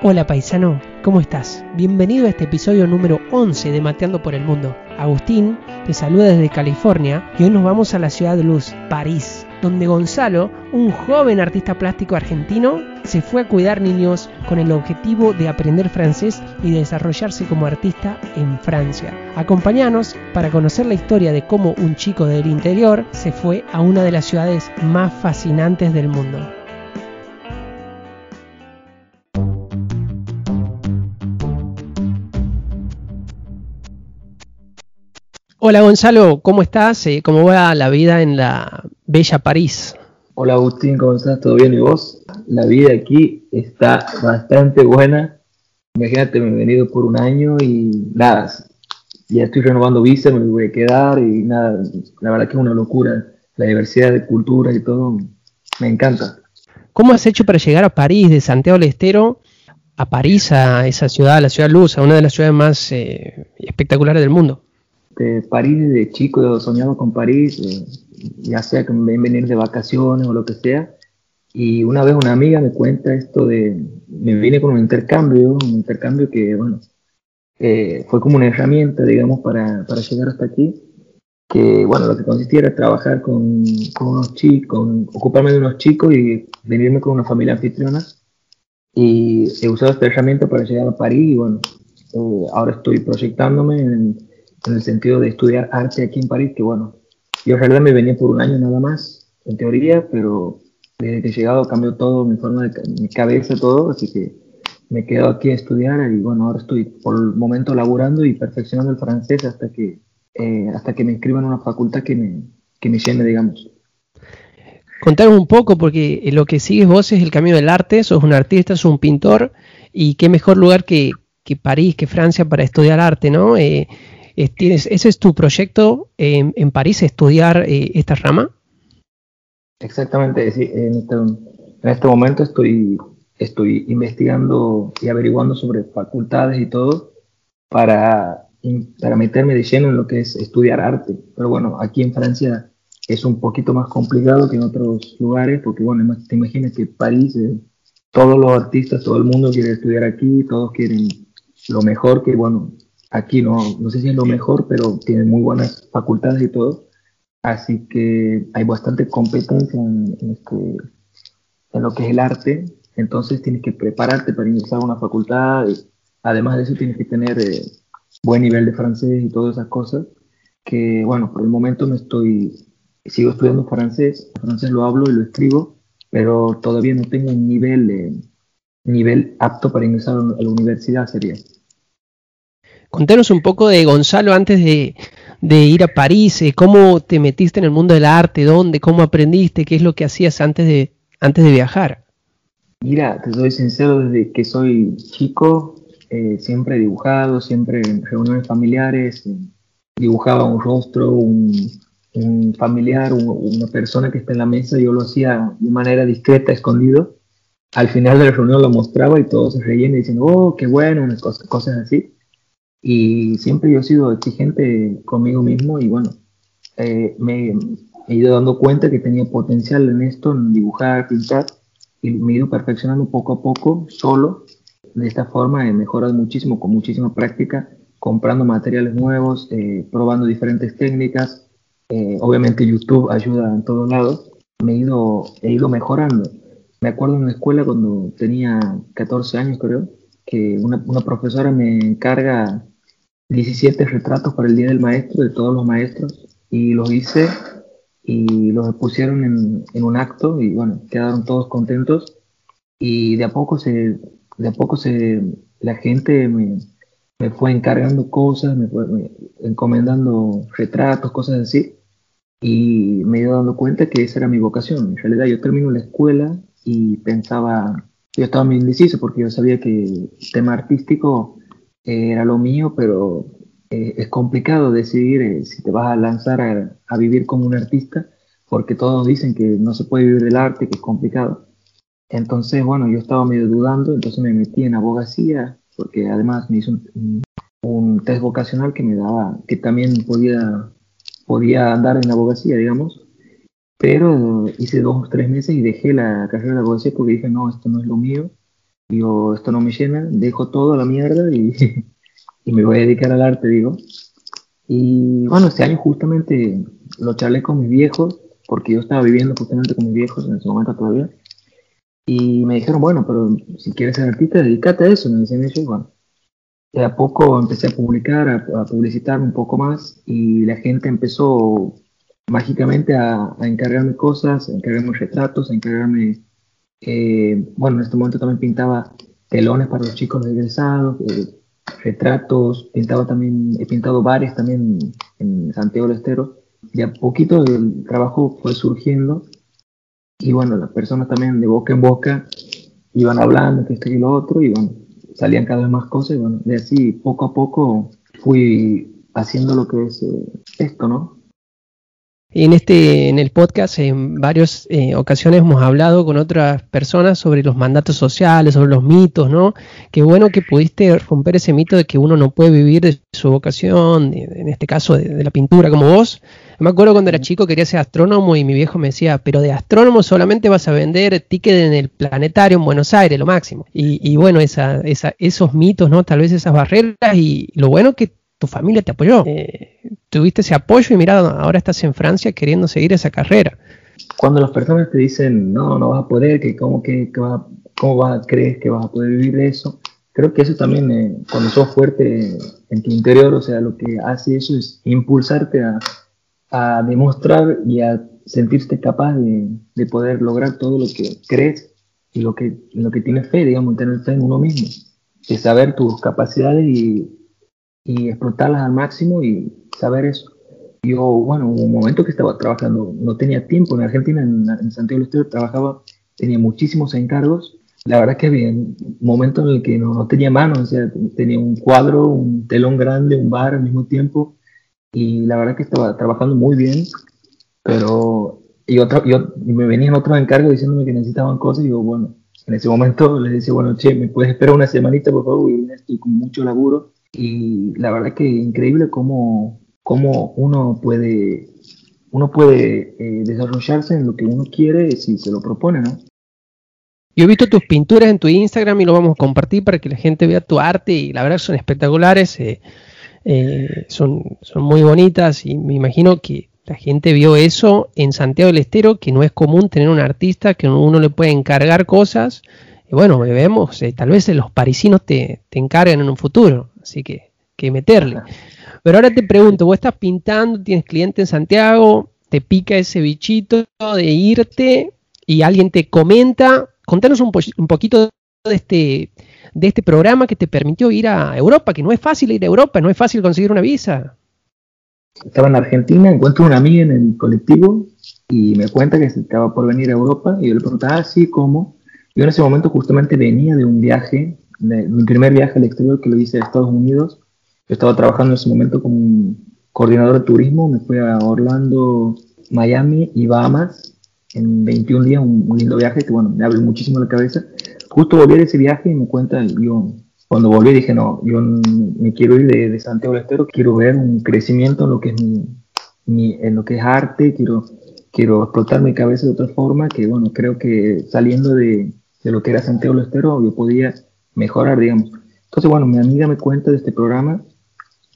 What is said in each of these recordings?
Hola paisano, ¿cómo estás? Bienvenido a este episodio número 11 de Mateando por el Mundo. Agustín te saluda desde California y hoy nos vamos a la ciudad de luz, París, donde Gonzalo, un joven artista plástico argentino, se fue a cuidar niños con el objetivo de aprender francés y desarrollarse como artista en Francia. Acompáñanos para conocer la historia de cómo un chico del interior se fue a una de las ciudades más fascinantes del mundo. Hola Gonzalo, ¿cómo estás? Eh, ¿Cómo va la vida en la bella París? Hola Agustín, ¿cómo estás? ¿Todo bien? ¿Y vos? La vida aquí está bastante buena. Imagínate, me he venido por un año y nada, ya estoy renovando visa, me voy a quedar y nada, la verdad que es una locura. La diversidad de culturas y todo, me encanta. ¿Cómo has hecho para llegar a París, de Santiago del Estero, a París, a esa ciudad, a la ciudad luz, a una de las ciudades más eh, espectaculares del mundo? De París, de chico, he soñado con París, eh, ya sea que me ven venir de vacaciones o lo que sea. Y una vez una amiga me cuenta esto de, me vine con un intercambio, un intercambio que, bueno, eh, fue como una herramienta, digamos, para, llegar hasta aquí, que, bueno, lo que consistía era trabajar con, con unos chicos, ocuparme de unos chicos y venirme con una familia anfitriona. Y he usado esta herramienta para llegar a París y, bueno, eh, ahora estoy proyectándome en, en el sentido de estudiar arte aquí en París, que, bueno, yo en realidad me venía por un año nada más, en teoría, pero desde que he llegado cambió todo, mi forma de mi cabeza, todo, así que me quedo aquí a estudiar y bueno, ahora estoy por el momento laburando y perfeccionando el francés hasta que, eh, hasta que me inscriban en una facultad que me, que me llene, digamos. Contanos un poco, porque lo que sigues vos es el camino del arte, sos un artista, sos un pintor, y qué mejor lugar que, que París, que Francia para estudiar arte, ¿no? Eh, ¿Tienes, ¿Ese es tu proyecto en, París, estudiar eh, esta rama? Exactamente, sí, en, este, en este momento estoy, estoy investigando y averiguando sobre facultades y todo para, para meterme de lleno en lo que es estudiar arte. Pero bueno, aquí en Francia es un poquito más complicado que en otros lugares, porque bueno, te imaginas que París, eh, todos los artistas, todo el mundo quiere estudiar aquí, todos quieren lo mejor, que bueno, aquí no, no sé si es lo mejor, pero tiene muy buenas facultades y todo. Así que hay bastante competencia en, este, lo que es el arte. Entonces tienes que prepararte para ingresar a una facultad. además de eso tienes que tener eh, buen nivel de francés y todas esas cosas. Que bueno, por el momento me estoy, sigo estudiando francés. Francés lo hablo y lo escribo, pero todavía no tengo un nivel, nivel apto para ingresar a la universidad, sería. Contanos un poco de Gonzalo antes de, ir a París, eh, cómo te metiste en el mundo del arte, dónde, cómo aprendiste, qué es lo que hacías antes de, antes de viajar. Mira, te soy sincero, desde que soy chico eh, siempre dibujado, siempre en reuniones familiares, eh, dibujaba un rostro, un, familiar, una persona que está en la mesa, yo lo hacía de manera discreta, escondido. Al final de la reunión lo mostraba y todos se reían y dicen, oh, qué bueno, cosas, cosas así. Y siempre yo he sido exigente conmigo mismo y bueno, eh, me he ido dando cuenta que tenía potencial en esto, en dibujar, pintar, y me he ido perfeccionando poco a poco, solo. De esta forma he mejorado muchísimo, con muchísima práctica, comprando materiales nuevos, eh, probando diferentes técnicas. Eh, obviamente YouTube ayuda en todos lados. Me he ido, he ido mejorando. Me acuerdo en la escuela cuando tenía 14 años, creo, que una, una profesora me encarga 17 retratos para el Día del Maestro de todos los maestros y los hice y los pusieron en, en, un acto y bueno, quedaron todos contentos y de a poco se, de a poco se, la gente me, me fue encargando cosas, me fue encomendando retratos, cosas así y me he ido dando cuenta que esa era mi vocación. En realidad yo termino la escuela y pensaba, yo estaba muy indeciso porque yo sabía que el tema artístico era lo mío, pero eh, es complicado decidir eh, si te vas a lanzar a, vivir como un artista, porque todos dicen que no se puede vivir del arte, que es complicado. Entonces, bueno, yo estaba medio dudando, entonces me metí en abogacía, porque además me hizo un, un test vocacional que me daba, que también podía, podía andar en abogacía, digamos, pero hice dos o tres meses y dejé la carrera de abogacía porque dije, no, esto no es lo mío. Digo, esto no me llena, dejo todo a la mierda y, y me voy a dedicar al arte, digo. Y bueno, este año justamente lo charlé con mis viejos, porque yo estaba viviendo justamente con mis viejos en ese momento todavía. Y me dijeron, bueno, pero si quieres ser artista, dedícate a eso, me decían ellos. Bueno, de a poco empecé a publicar, a, publicitar un poco más y la gente empezó mágicamente a, encargarme cosas, a encargarme retratos, a encargarme, eh, bueno, en este momento también pintaba telones para los chicos egresados, eh, retratos, pintaba también, he pintado bares también en Santiago del Estero. Y a poquito el trabajo fue surgiendo y bueno, las personas también de boca en boca iban hablando que esto y lo otro y bueno, salían cada vez más cosas y bueno, de así poco a poco fui haciendo lo que es eh, esto, ¿no? En este, en el podcast, en varias eh, ocasiones hemos hablado con otras personas sobre los mandatos sociales, sobre los mitos, ¿no? Qué bueno que pudiste romper ese mito de que uno no puede vivir de su vocación, en este caso de, la pintura, como vos. Me acuerdo cuando era chico quería ser astrónomo y mi viejo me decía, pero de astrónomo solamente vas a vender ticket en el planetario en Buenos Aires, lo máximo. Y, bueno, esa, esa, esos mitos, ¿no? Tal vez esas barreras y lo bueno que tu familia te apoyó. Eh, tuviste ese apoyo y mira, ahora estás en Francia queriendo seguir esa carrera. Cuando las personas te dicen, no, no vas a poder, que cómo, que, va, cómo va, crees que vas a poder vivir de eso, creo que eso también, eh, cuando sos fuerte en tu interior, o sea, lo que hace eso es impulsarte a, a demostrar y a sentirte capaz de, de, poder lograr todo lo que crees y lo que, lo que tienes fe, digamos, tener fe en uno mismo, de saber tus capacidades y y explotarlas al máximo y saber eso. Yo, bueno, hubo un momento que estaba trabajando, no tenía tiempo en Argentina, en, Santiago del Estero trabajaba, tenía muchísimos encargos. La verdad que había un momento en el que no, no tenía manos, o sea, tenía un cuadro, un telón grande, un bar al mismo tiempo, y la verdad que estaba trabajando muy bien, pero y otra, yo, me venían otros encargos diciéndome que necesitaban cosas, y digo, bueno, en ese momento les decía, bueno, che, ¿me puedes esperar una semanita, por favor? Y estoy con mucho laburo y la verdad que increíble cómo, cómo uno puede, uno puede eh, desarrollarse en lo que uno quiere si se lo propone, ¿no? Yo he visto tus pinturas en tu Instagram y lo vamos a compartir para que la gente vea tu arte y la verdad son espectaculares, eh, eh, son, son muy bonitas y me imagino que la gente vio eso en Santiago del Estero, que no es común tener un artista que uno le puede encargar cosas. Y bueno, vemos, tal vez los parisinos te, te encarguen en un futuro así que, que meterle. Pero ahora te pregunto, vos estás pintando, tienes cliente en Santiago, te pica ese bichito de irte y alguien te comenta, contanos un, un poquito de este, de este programa que te permitió ir a Europa, que no es fácil ir a Europa, no es fácil conseguir una visa. Estaba en Argentina, encuentro una amiga en el colectivo y me cuenta que estaba por venir a Europa y yo le preguntaba, ah, sí, ¿cómo? Yo en ese momento justamente venía de un viaje mi primer viaje al exterior que lo hice a Estados Unidos. Yo estaba trabajando en ese momento como coordinador de turismo, me fui a Orlando, Miami y Bahamas en 21 días, un, lindo viaje que bueno, me abrió muchísimo la cabeza. Justo volví de ese viaje y me cuenta, yo cuando volví dije, no, yo me quiero ir de, Santiago del Estero, quiero ver un crecimiento en lo que es mi, en lo que es arte, quiero, quiero explotar mi cabeza de otra forma, que bueno, creo que saliendo de, de lo que era Santiago del Estero, yo podía mejorar, digamos. Entonces, bueno, mi amiga me cuenta de este programa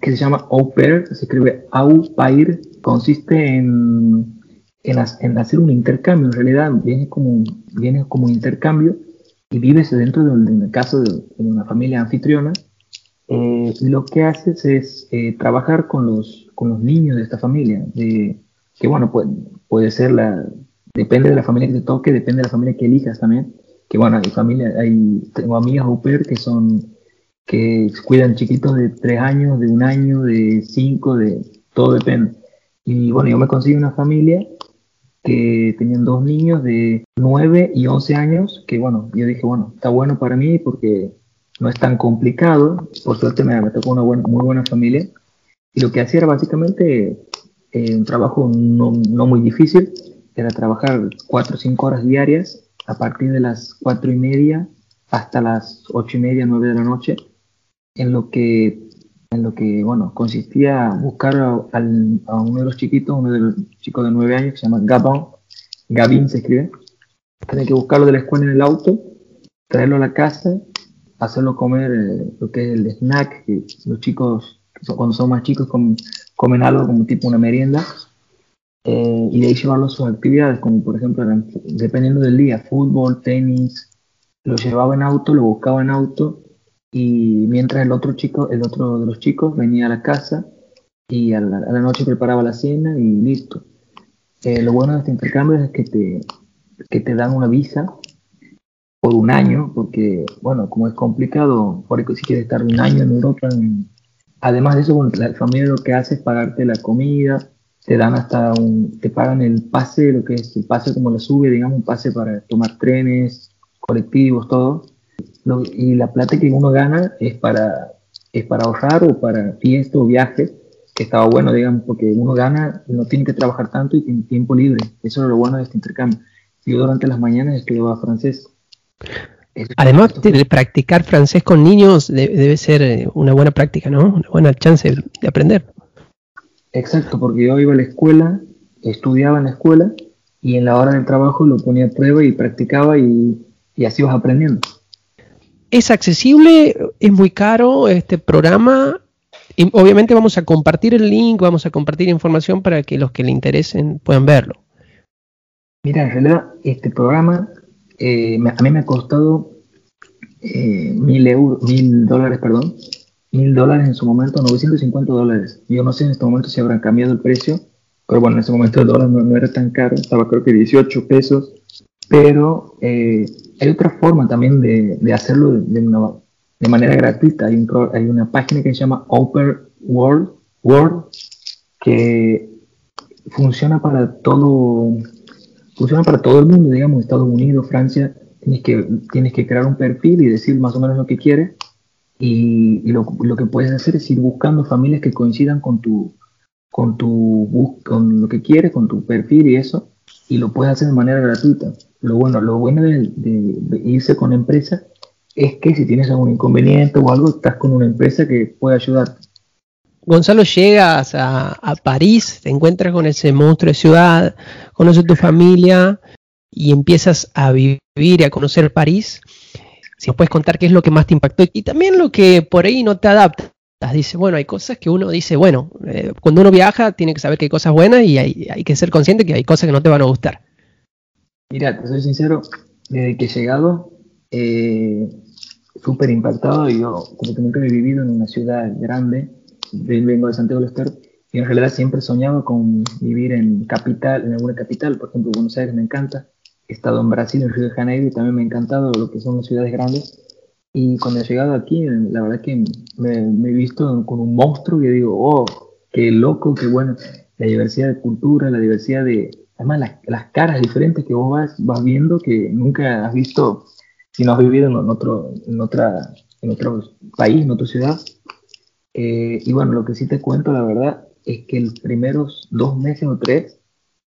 que se llama Au Pair, se escribe Au Pair, consiste en, en, hacer un intercambio, en realidad viene como, viene como un intercambio y vives dentro de, un caso de, una familia anfitriona eh, y lo que haces es eh, trabajar con los, con los niños de esta familia, de, que bueno, puede, puede ser la, depende de la familia que te toque, depende de la familia que elijas también, que bueno, hay familia, hay, tengo amigas au que son, que cuidan chiquitos de tres años, de un año, de cinco, de, todo depende. Y bueno, yo me conseguí una familia que tenían dos niños de 9 y 11 años, que bueno, yo dije, bueno, está bueno para mí porque no es tan complicado, por suerte me, me tocó una buena, muy buena familia, y lo que hacía era básicamente eh, un trabajo no, no, muy difícil, era trabajar 4 o 5 horas diarias a partir de las cuatro y media hasta las ocho y media, nueve de la noche, en lo que, en lo que bueno, consistía buscar a, uno de los chiquitos, uno de los chicos de nueve años, que se llama Gabin, Gavin se escribe, tenía que buscarlo de la escuela en el auto, traerlo a la casa, hacerlo comer eh, lo que es el snack, que los chicos cuando son más chicos comen, algo como tipo una merienda, eh, y de ahí llevarlo a sus actividades, como por ejemplo, dependiendo del día, fútbol, tenis, lo llevaba en auto, lo buscaba en auto, y mientras el otro chico, el otro de los chicos venía a la casa y a la, noche preparaba la cena y listo. Eh, lo bueno de este intercambio es que te, que te dan una visa por un año, porque, bueno, como es complicado, por si quieres estar un año en Europa, además de eso, la familia lo que hace es pagarte la comida, te dan hasta un, te pagan el pase, lo que es el pase como la sube, digamos, un pase para tomar trenes, colectivos, todo. y la plata que uno gana es para, es para ahorrar o para fiesta o viaje, que estaba bueno, digamos, porque uno gana, no tiene que trabajar tanto y tiene tiempo libre. Eso es lo bueno de este intercambio. Yo durante las mañanas estudiaba francés. Además, practicar francés con niños debe ser eh, una buena práctica, ¿no? Una buena chance de aprender. Exacto, porque yo iba a la escuela, estudiaba en la escuela y en la hora del trabajo lo ponía a prueba y practicaba y, y así vas aprendiendo. ¿Es accesible? ¿Es muy caro este programa? Y obviamente vamos a compartir el link, vamos a compartir información para que los que le interesen puedan verlo. Mira, en realidad este programa eh, a mí me ha costado eh, mil euros, mil dólares, perdón, mil dólares en su momento, 950 dólares. Yo no sé en este momento si habrán cambiado el precio, pero bueno, en ese momento el dólar no, era tan caro, estaba creo que 18 pesos, pero eh, hay otra forma también de, de hacerlo de, de, manera gratuita. Hay, un, hay, una página que se llama Open World, World que funciona para todo funciona para todo el mundo, digamos, Estados Unidos, Francia, tienes que, tienes que crear un perfil y decir más o menos lo que quieres y, lo, lo, que puedes hacer es ir buscando familias que coincidan con tu, con tu con lo que quieres, con tu perfil y eso, y lo puedes hacer de manera gratuita. Lo bueno, lo bueno de, irse con empresa es que si tienes algún inconveniente o algo, estás con una empresa que puede ayudarte. Gonzalo, llegas a, París, te encuentras con ese monstruo de ciudad, conoces tu familia y empiezas a vivir y a conocer París. Si nos puedes contar qué es lo que más te impactó y también lo que por ahí no te adaptas. Dice, bueno, hay cosas que uno dice, bueno, eh, cuando uno viaja tiene que saber que hay cosas buenas y hay, que ser consciente que hay cosas que no te van a gustar. Mira, te soy sincero, desde que he llegado, eh, súper impactado. Yo, como que nunca he vivido en una ciudad grande, vengo de Santiago del Estero y en realidad siempre he soñado con vivir en capital, en alguna capital, por ejemplo Buenos Aires me encanta, he estado en Brasil, en Río de Janeiro y también me ha encantado lo que son las ciudades grandes y cuando he llegado aquí, la verdad que me, he visto con un monstruo que digo, oh, qué loco, qué bueno, la diversidad de cultura, la diversidad de, además las, las caras diferentes que vos vas, vas viendo que nunca has visto si no has vivido en, otro, en, otra, en otro país, en otra ciudad. Eh, y bueno, lo que sí te cuento, la verdad, es que los primeros dos meses o tres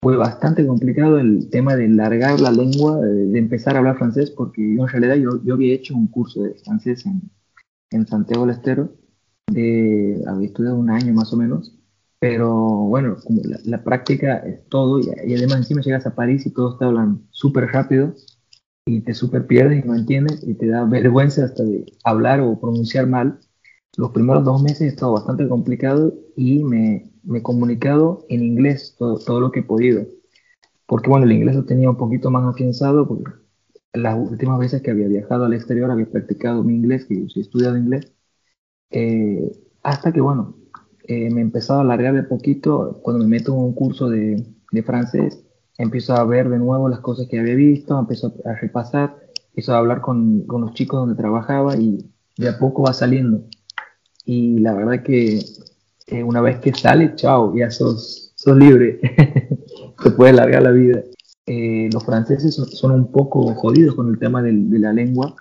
fue bastante complicado el tema de largar la lengua, de, empezar a hablar francés, porque en realidad yo, yo había hecho un curso de francés en, en Santiago del Estero, de, había estudiado un año más o menos, pero bueno, como la, práctica es todo, y, y, además encima llegas a París y todos te hablan súper rápido, y te súper pierdes y no entiendes, y te da vergüenza hasta de hablar o pronunciar mal, los primeros dos meses he estado bastante complicado y me, he comunicado en inglés todo, lo que he podido. Porque bueno, el inglés lo tenía un poquito más afianzado porque las últimas veces que había viajado al exterior había practicado mi inglés, que yo sí he estudiado inglés. Eh, hasta que bueno, eh, me he empezado a alargar de poquito cuando me meto en un curso de, de francés empiezo a ver de nuevo las cosas que había visto, empiezo a repasar, empiezo a hablar con, con, los chicos donde trabajaba y de a poco va saliendo y la verdad que eh, una vez que sale, chao, ya sos, sos libre, se puede largar la vida. Eh, los franceses son, un poco jodidos con el tema de, la lengua,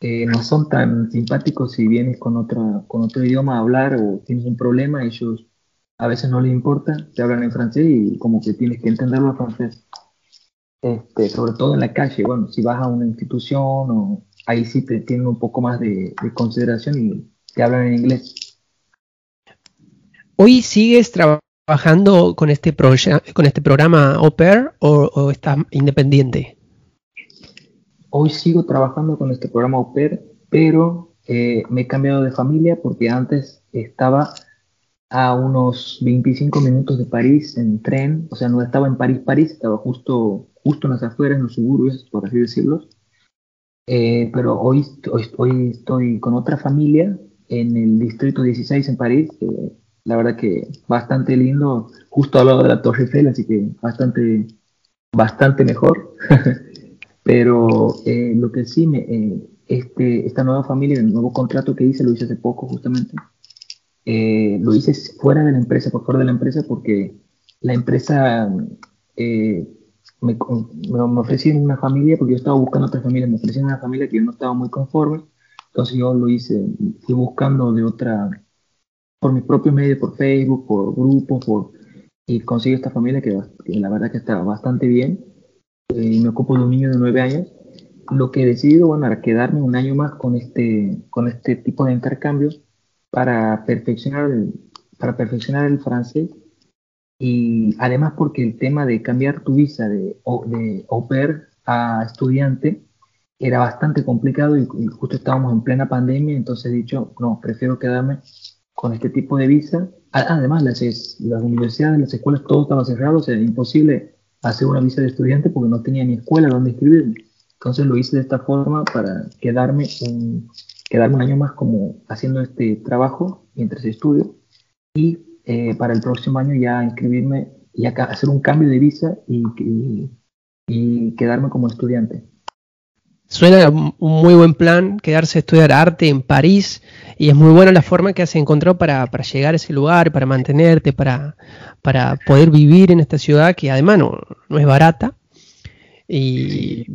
eh, no son tan simpáticos si vienes con, otra, con otro idioma a hablar o tienes un problema, ellos a veces no les importa, te hablan en francés y como que tienes que entenderlo en francés. Este, sobre todo en la calle, bueno, si vas a una institución o ahí sí te tienen un poco más de, de consideración y que hablan en inglés. ¿Hoy sigues trabajando con este, con este programa Au o, estás independiente? hoy sigo trabajando con este programa au pero eh, me he cambiado de familia porque antes estaba a unos 25 minutos de París en tren, o sea, no estaba en París, París, estaba justo, justo en las afueras, en los suburbios, por así decirlo. Eh, pero hoy, hoy, estoy con otra familia en el distrito 16 en París, la verdad que bastante lindo, justo al lado de la Torre Eiffel, así que bastante, bastante mejor. pero eh, lo que sí me, eh, este, esta nueva familia, el nuevo contrato que hice, lo hice hace poco justamente. Eh, lo hice fuera de la empresa, por fuera de la empresa, porque la empresa eh, me, me, ofrecía una familia, porque yo estaba buscando otra familia, me ofrecían una familia que yo no estaba muy conforme, entonces yo lo hice, fui buscando de otra, por mis propios medios, por Facebook, por grupos, por, y consigo esta familia que, la verdad que está bastante bien, eh, y me ocupo de un niño de nueve años, lo que he decidido, bueno, era quedarme un año más con este, con este tipo de intercambios para perfeccionar, para perfeccionar el francés. Y además porque el tema de cambiar tu visa de, de au pair a estudiante era bastante complicado y, justo estábamos en plena pandemia, entonces he dicho, no, prefiero quedarme con este tipo de visa. Además, las, las universidades, las escuelas, todo estaba cerrado, o sea, imposible hacer una visa de estudiante porque no tenía ni escuela donde escribirme. Entonces lo hice de esta forma para quedarme un, quedarme un año más como haciendo este trabajo mientras estudio y eh, para el próximo año ya inscribirme y hacer un cambio de visa y, y, quedarme como estudiante. Suena un muy buen plan quedarse a estudiar arte en París y es muy buena la forma que has encontrado para, para llegar a ese lugar, para mantenerte, para, para poder vivir en esta ciudad que además no, no es barata. Y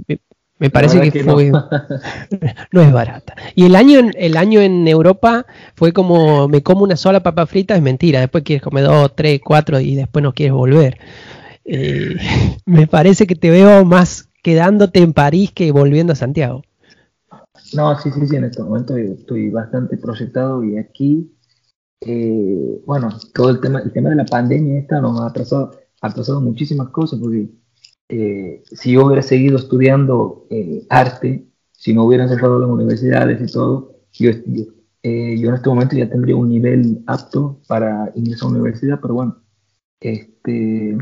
me parece que, fue. No. es barata. Y el año, el año en Europa fue como me como una sola papa frita, es mentira. Después quieres comer dos, tres, cuatro y después no quieres volver. Eh, me parece que te veo más quedándote en París que volviendo a Santiago. No, sí, sí, sí, en este momento estoy bastante proyectado y aquí, eh, bueno, todo el tema, el tema de la pandemia esta nos ha atrasado, ha atrasado muchísimas cosas porque eh, si yo hubiera seguido estudiando eh, arte, si no hubieran cerrado las universidades y todo, yo, eh, yo, en este momento ya tendría un nivel apto para ingresar a la universidad, pero bueno, este,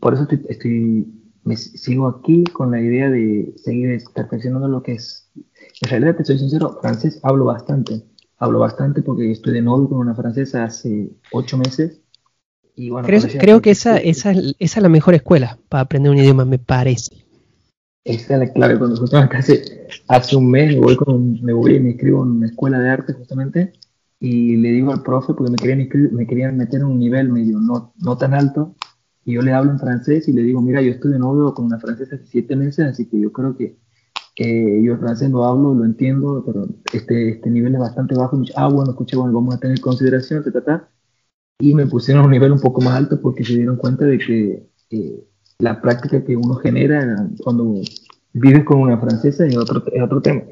por eso estoy, me sigo aquí con la idea de seguir perfeccionando lo que es. En realidad, te soy sincero, francés hablo bastante. Hablo bastante porque estoy de novio con una francesa hace ocho meses creo, que esa, esa, esa, es la mejor escuela para aprender un idioma, me parece. Esa es la clave. Cuando justamente hace, hace un mes me voy, con, me voy y me inscribo en una escuela de arte justamente y le digo al profe, porque me querían, me querían meter en un nivel medio no, no tan alto, y yo le hablo en francés y le digo, mira, yo estoy de novio con una francesa hace siete meses, así que yo creo que yo francés lo hablo, lo entiendo, pero este, este nivel es bastante bajo. Me dice, ah, bueno, escuché, bueno, vamos a tener consideración, ta, ta, y me pusieron a un nivel un poco más alto porque se dieron cuenta de que la práctica que uno genera cuando vives con una francesa es otro, es otro tema.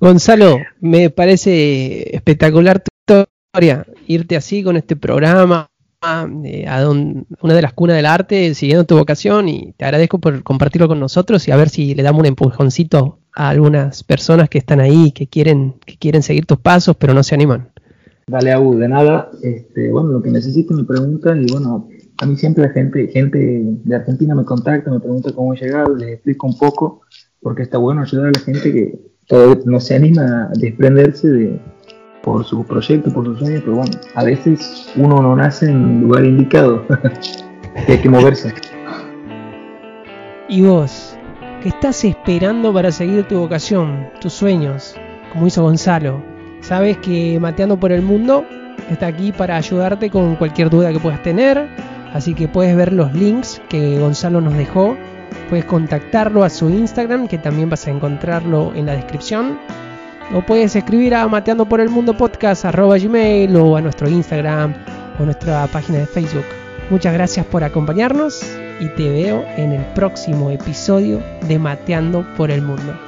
Gonzalo, me parece espectacular tu historia, irte así con este programa, eh, a una de las cunas del arte, siguiendo tu vocación y te agradezco por compartirlo con nosotros y a ver si le damos un empujoncito a algunas personas que están ahí, que quieren, que quieren seguir tus pasos, pero no se animan. Dale, Abu, de nada. Este, bueno, lo que necesito me pregunta y bueno, a mí siempre la gente, gente de Argentina me contacta, me pregunta cómo he llegado, les explico un poco, porque está bueno ayudar a la gente que todavía no se anima a desprenderse de, por su proyecto, por sus sueños, pero bueno, a veces uno no nace en lugar indicado, hay que moverse. ¿Y vos? ¿Qué estás esperando para seguir tu vocación, tus sueños, como hizo Gonzalo? Sabes que Mateando por el Mundo está aquí para ayudarte con cualquier duda que puedas tener. Así que puedes ver los links que Gonzalo nos dejó. Puedes contactarlo a su Instagram, que también vas a encontrarlo en la descripción. O puedes escribir a Mateando por el Mundo Podcast gmail o a nuestro Instagram o nuestra página de Facebook. Muchas gracias por acompañarnos y te veo en el próximo episodio de Mateando por el Mundo.